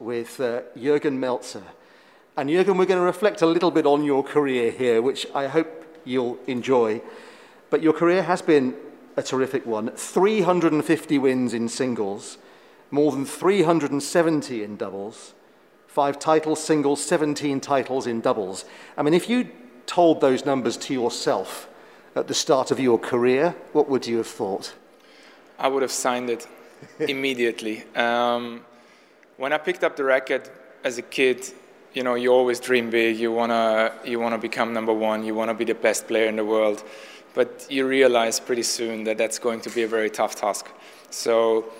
with uh, Jürgen Melzer. And Jürgen, we're going to reflect a little bit on your career here, which I hope you'll enjoy. But your career has been a terrific one 350 wins in singles, more than 370 in doubles, five titles, singles, 17 titles in doubles. I mean, if you told those numbers to yourself at the start of your career, what would you have thought? I would have signed it immediately. Um, when I picked up the racket as a kid, you know, you always dream big. You wanna, you wanna become number one. You wanna be the best player in the world. But you realize pretty soon that that's going to be a very tough task. So,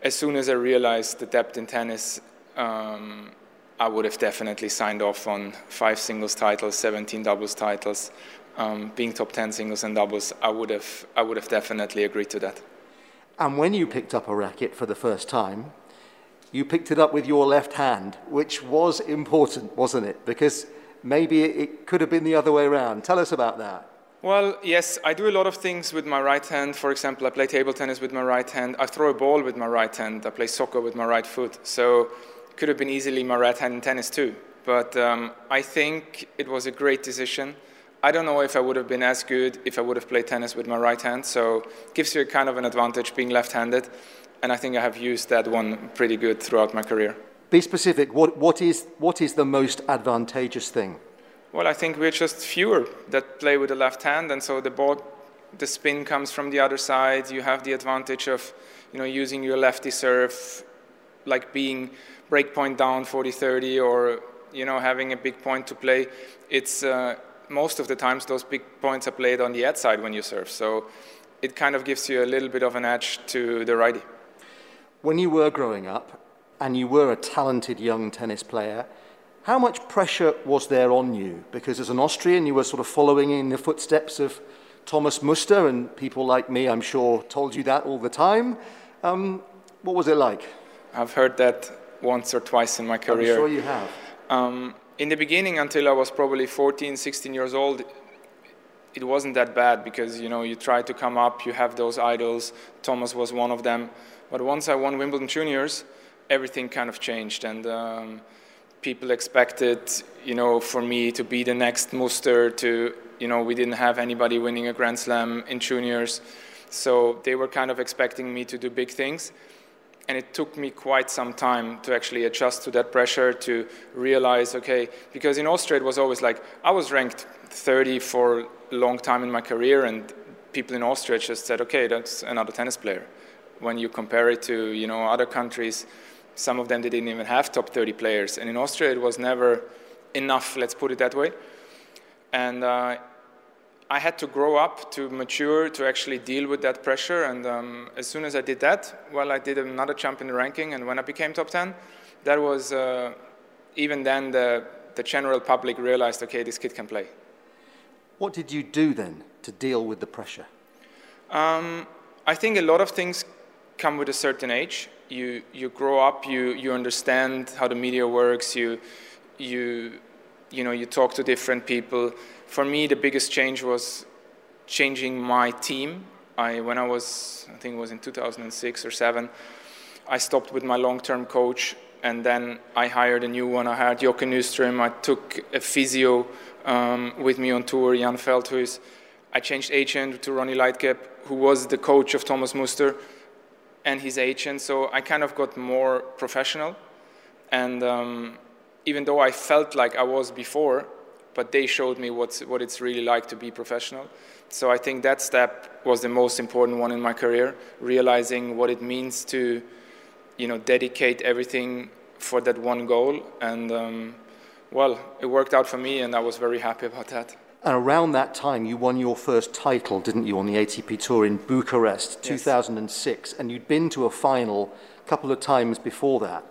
as soon as I realized the depth in tennis, um, I would have definitely signed off on five singles titles, 17 doubles titles, um, being top 10 singles and doubles. I would have, I would have definitely agreed to that. And when you picked up a racket for the first time, you picked it up with your left hand, which was important, wasn't it? Because maybe it could have been the other way around. Tell us about that. Well, yes, I do a lot of things with my right hand. For example, I play table tennis with my right hand. I throw a ball with my right hand. I play soccer with my right foot. So could have been easily my right hand in tennis too. But um, I think it was a great decision. I don't know if I would have been as good if I would have played tennis with my right hand. So gives you a kind of an advantage being left-handed and I think I have used that one pretty good throughout my career. Be specific. What, what, is, what is the most advantageous thing? Well, I think we're just fewer that play with the left hand, and so the ball, the spin comes from the other side. You have the advantage of, you know, using your lefty serve, like being break point down 40-30, or you know, having a big point to play. It's uh, most of the times those big points are played on the outside when you serve, so it kind of gives you a little bit of an edge to the righty. When you were growing up and you were a talented young tennis player, how much pressure was there on you? Because as an Austrian, you were sort of following in the footsteps of Thomas Muster, and people like me, I'm sure, told you that all the time. Um, what was it like? I've heard that once or twice in my career. I'm sure you have. Um, in the beginning, until I was probably 14, 16 years old, it wasn't that bad because you know you try to come up, you have those idols. Thomas was one of them. But once I won Wimbledon Juniors, everything kind of changed, and um, people expected, you know, for me to be the next Muster. To you know, we didn't have anybody winning a Grand Slam in juniors, so they were kind of expecting me to do big things. And it took me quite some time to actually adjust to that pressure, to realize, okay, because in Austria it was always like I was ranked 30 for a long time in my career, and people in Austria just said, okay, that's another tennis player when you compare it to you know other countries, some of them they didn't even have top 30 players, and in Austria it was never enough. Let's put it that way. And uh, I had to grow up to mature to actually deal with that pressure. And um, as soon as I did that, well, I did another jump in the ranking. And when I became top 10, that was uh, even then the, the general public realized, okay, this kid can play. What did you do then to deal with the pressure? Um, I think a lot of things come with a certain age. You, you grow up, you, you understand how the media works, you, you, you, know, you talk to different people. For me, the biggest change was changing my team. I, when I was, I think it was in 2006 or 7, I stopped with my long-term coach and then I hired a new one. I hired Joakim Nyström. I took a physio um, with me on tour, Jan Feldhuis. I changed agent to Ronnie Leitgeb, who was the coach of Thomas Muster and his agent. So I kind of got more professional. And um, even though I felt like I was before, but they showed me what's, what it's really like to be professional. So I think that step was the most important one in my career, realizing what it means to, you know, dedicate everything for that one goal. And um, well, it worked out for me, and I was very happy about that. And around that time, you won your first title, didn't you, on the ATP Tour in Bucharest, yes. 2006, and you'd been to a final a couple of times before that.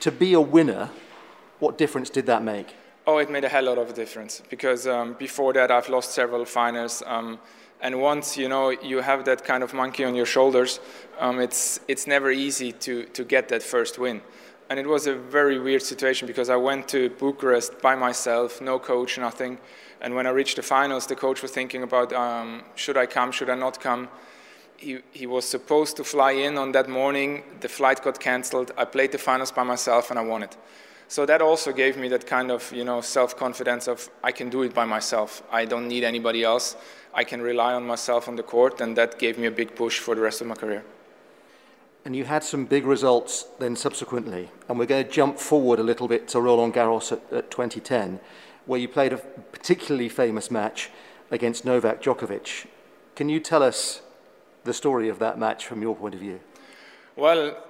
To be a winner, what difference did that make? Oh, it made a hell lot of difference because um, before that I've lost several finals. Um, and once you know you have that kind of monkey on your shoulders, um, it's it's never easy to to get that first win. And it was a very weird situation because I went to Bucharest by myself, no coach, nothing. And when I reached the finals, the coach was thinking about um, should I come, should I not come. he, he was supposed to fly in on that morning. The flight got cancelled. I played the finals by myself and I won it. So that also gave me that kind of you know self-confidence of I can do it by myself. I don't need anybody else. I can rely on myself on the court, and that gave me a big push for the rest of my career. And you had some big results then subsequently. And we're going to jump forward a little bit to Roland Garros at, at 2010, where you played a particularly famous match against Novak Djokovic. Can you tell us the story of that match from your point of view? Well,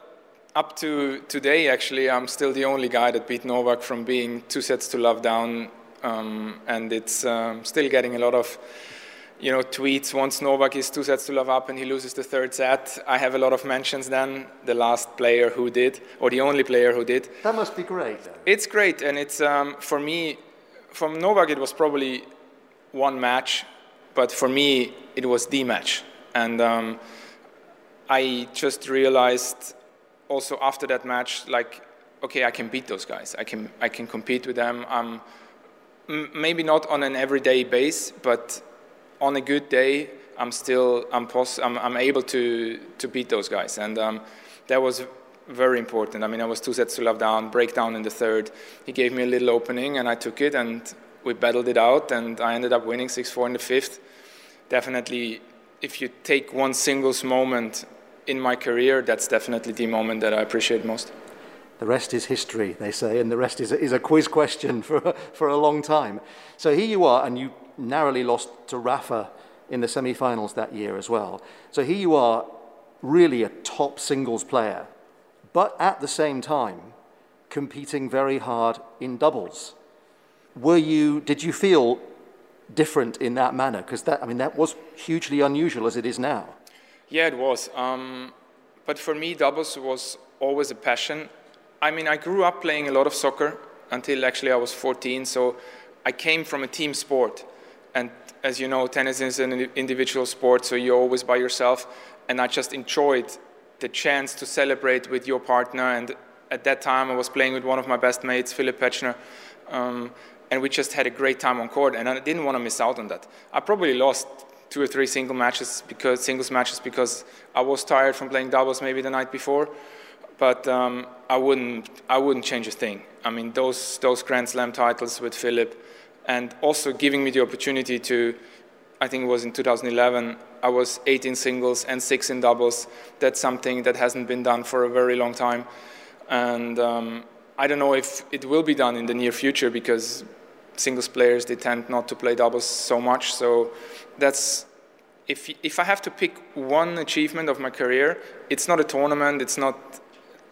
up to today, actually, I'm still the only guy that beat Novak from being two sets to love down, um, and it's um, still getting a lot of you know, tweets once Novak is two sets to love up and he loses the third set. I have a lot of mentions then, the last player who did, or the only player who did. That must be great. It's great, and it's, um, for me, from Novak it was probably one match, but for me it was the match. And um, I just realized also after that match, like, okay, I can beat those guys. I can, I can compete with them. Um, maybe not on an everyday base, but on a good day, I'm still I'm, I'm, I'm able to to beat those guys, and um, that was very important. I mean, I was two sets to love down, breakdown in the third. He gave me a little opening, and I took it, and we battled it out, and I ended up winning six four in the fifth. Definitely, if you take one singles moment in my career, that's definitely the moment that I appreciate most. The rest is history, they say, and the rest is is a quiz question for, for a long time. So here you are, and you narrowly lost to Rafa in the semi finals that year as well. So here you are, really a top singles player, but at the same time, competing very hard in doubles. Were you, did you feel different in that manner? Because that, I mean, that was hugely unusual as it is now. Yeah, it was. Um, but for me, doubles was always a passion. I mean, I grew up playing a lot of soccer until actually I was 14, so I came from a team sport. And as you know, tennis is an individual sport, so you're always by yourself. And I just enjoyed the chance to celebrate with your partner. And at that time, I was playing with one of my best mates, Philipp Petzschner. Um, and we just had a great time on court, and I didn't want to miss out on that. I probably lost two or three single matches because singles matches because I was tired from playing doubles maybe the night before, but um, I wouldn't I wouldn't change a thing. I mean those those Grand Slam titles with Philipp, and also giving me the opportunity to, I think it was in 2011, I was 18 singles and six in doubles. That's something that hasn't been done for a very long time. And um, I don't know if it will be done in the near future because singles players, they tend not to play doubles so much. So that's, if, if I have to pick one achievement of my career, it's not a tournament, it's not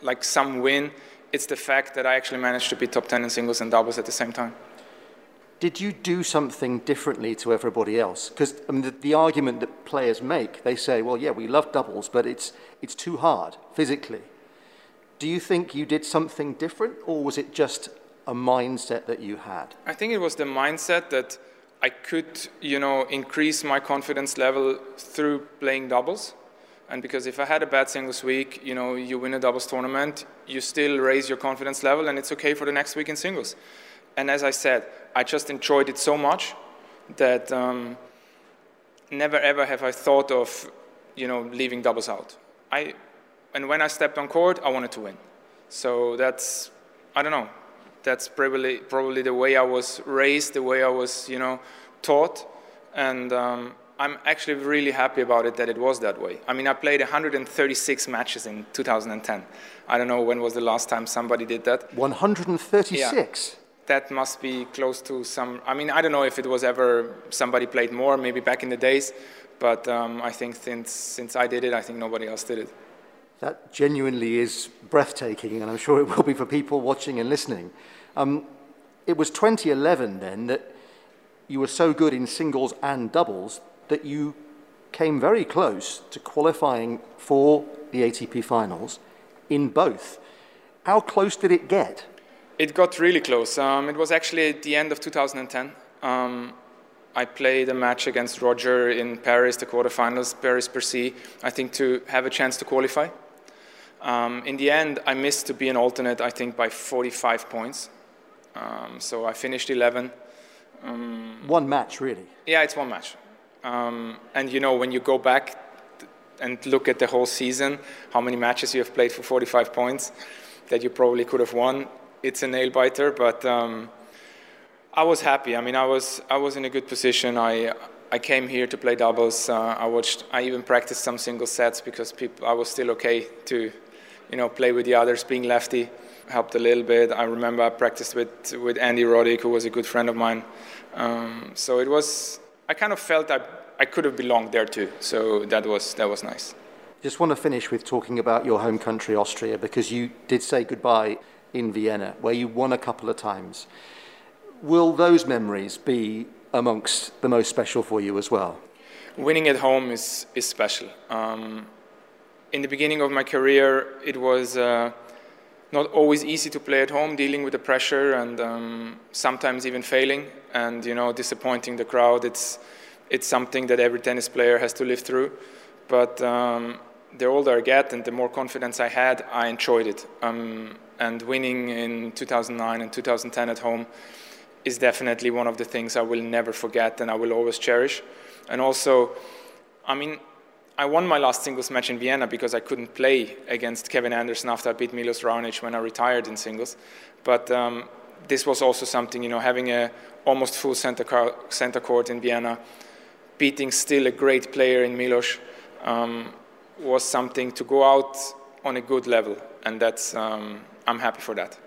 like some win, it's the fact that I actually managed to be top 10 in singles and doubles at the same time did you do something differently to everybody else? Because I mean, the, the, argument that players make, they say, well, yeah, we love doubles, but it's, it's too hard physically. Do you think you did something different, or was it just a mindset that you had? I think it was the mindset that I could, you know, increase my confidence level through playing doubles. And because if I had a bad singles week, you know, you win a doubles tournament, you still raise your confidence level, and it's okay for the next week in singles. And as I said, I just enjoyed it so much that um, never ever have I thought of, you know, leaving doubles out. I, and when I stepped on court, I wanted to win. So that's, I don't know, that's probably probably the way I was raised, the way I was, you know, taught, and um, I'm actually really happy about it that it was that way. I mean, I played 136 matches in 2010. I don't know when was the last time somebody did that. 136. Yeah that must be close to some. I mean, I don't know if it was ever somebody played more, maybe back in the days, but um, I think since since I did it, I think nobody else did it. That genuinely is breathtaking, and I'm sure it will be for people watching and listening. Um, it was 2011 then that you were so good in singles and doubles that you came very close to qualifying for the ATP finals in both. How close did it get? It got really close. Um, it was actually at the end of 2010. Um, I played a match against Roger in Paris, the quarterfinals, Paris Bercy, I think to have a chance to qualify. Um, in the end, I missed to be an alternate, I think, by 45 points. Um, so I finished 11. Um, one match, really? Yeah, it's one match. Um, and you know, when you go back and look at the whole season, how many matches you have played for 45 points that you probably could have won. It's a nail biter, but um, I was happy. I mean, I was I was in a good position. I I came here to play doubles. Uh, I watched. I even practiced some single sets because people. I was still okay to, you know, play with the others. Being lefty helped a little bit. I remember I practiced with with Andy Roddick, who was a good friend of mine. Um, so it was. I kind of felt I I could have belonged there too. So that was that was nice. Just want to finish with talking about your home country, Austria, because you did say goodbye in Vienna, where you won a couple of times. Will those memories be amongst the most special for you as well? Winning at home is, is special. Um, in the beginning of my career, it was uh, not always easy to play at home, dealing with the pressure and um, sometimes even failing and you know disappointing the crowd. It's it's something that every tennis player has to live through. But um, the older I get and the more confidence I had, I enjoyed it. Um, and winning in 2009 and 2010 at home is definitely one of the things I will never forget and I will always cherish. And also, I mean, I won my last singles match in Vienna because I couldn't play against Kevin Anderson after I beat Milos Raonic when I retired in singles. But um, this was also something, you know, having a almost full center, car, center court in Vienna, beating still a great player in Milos, um, was something to go out on a good level, and that's um, I'm happy for that.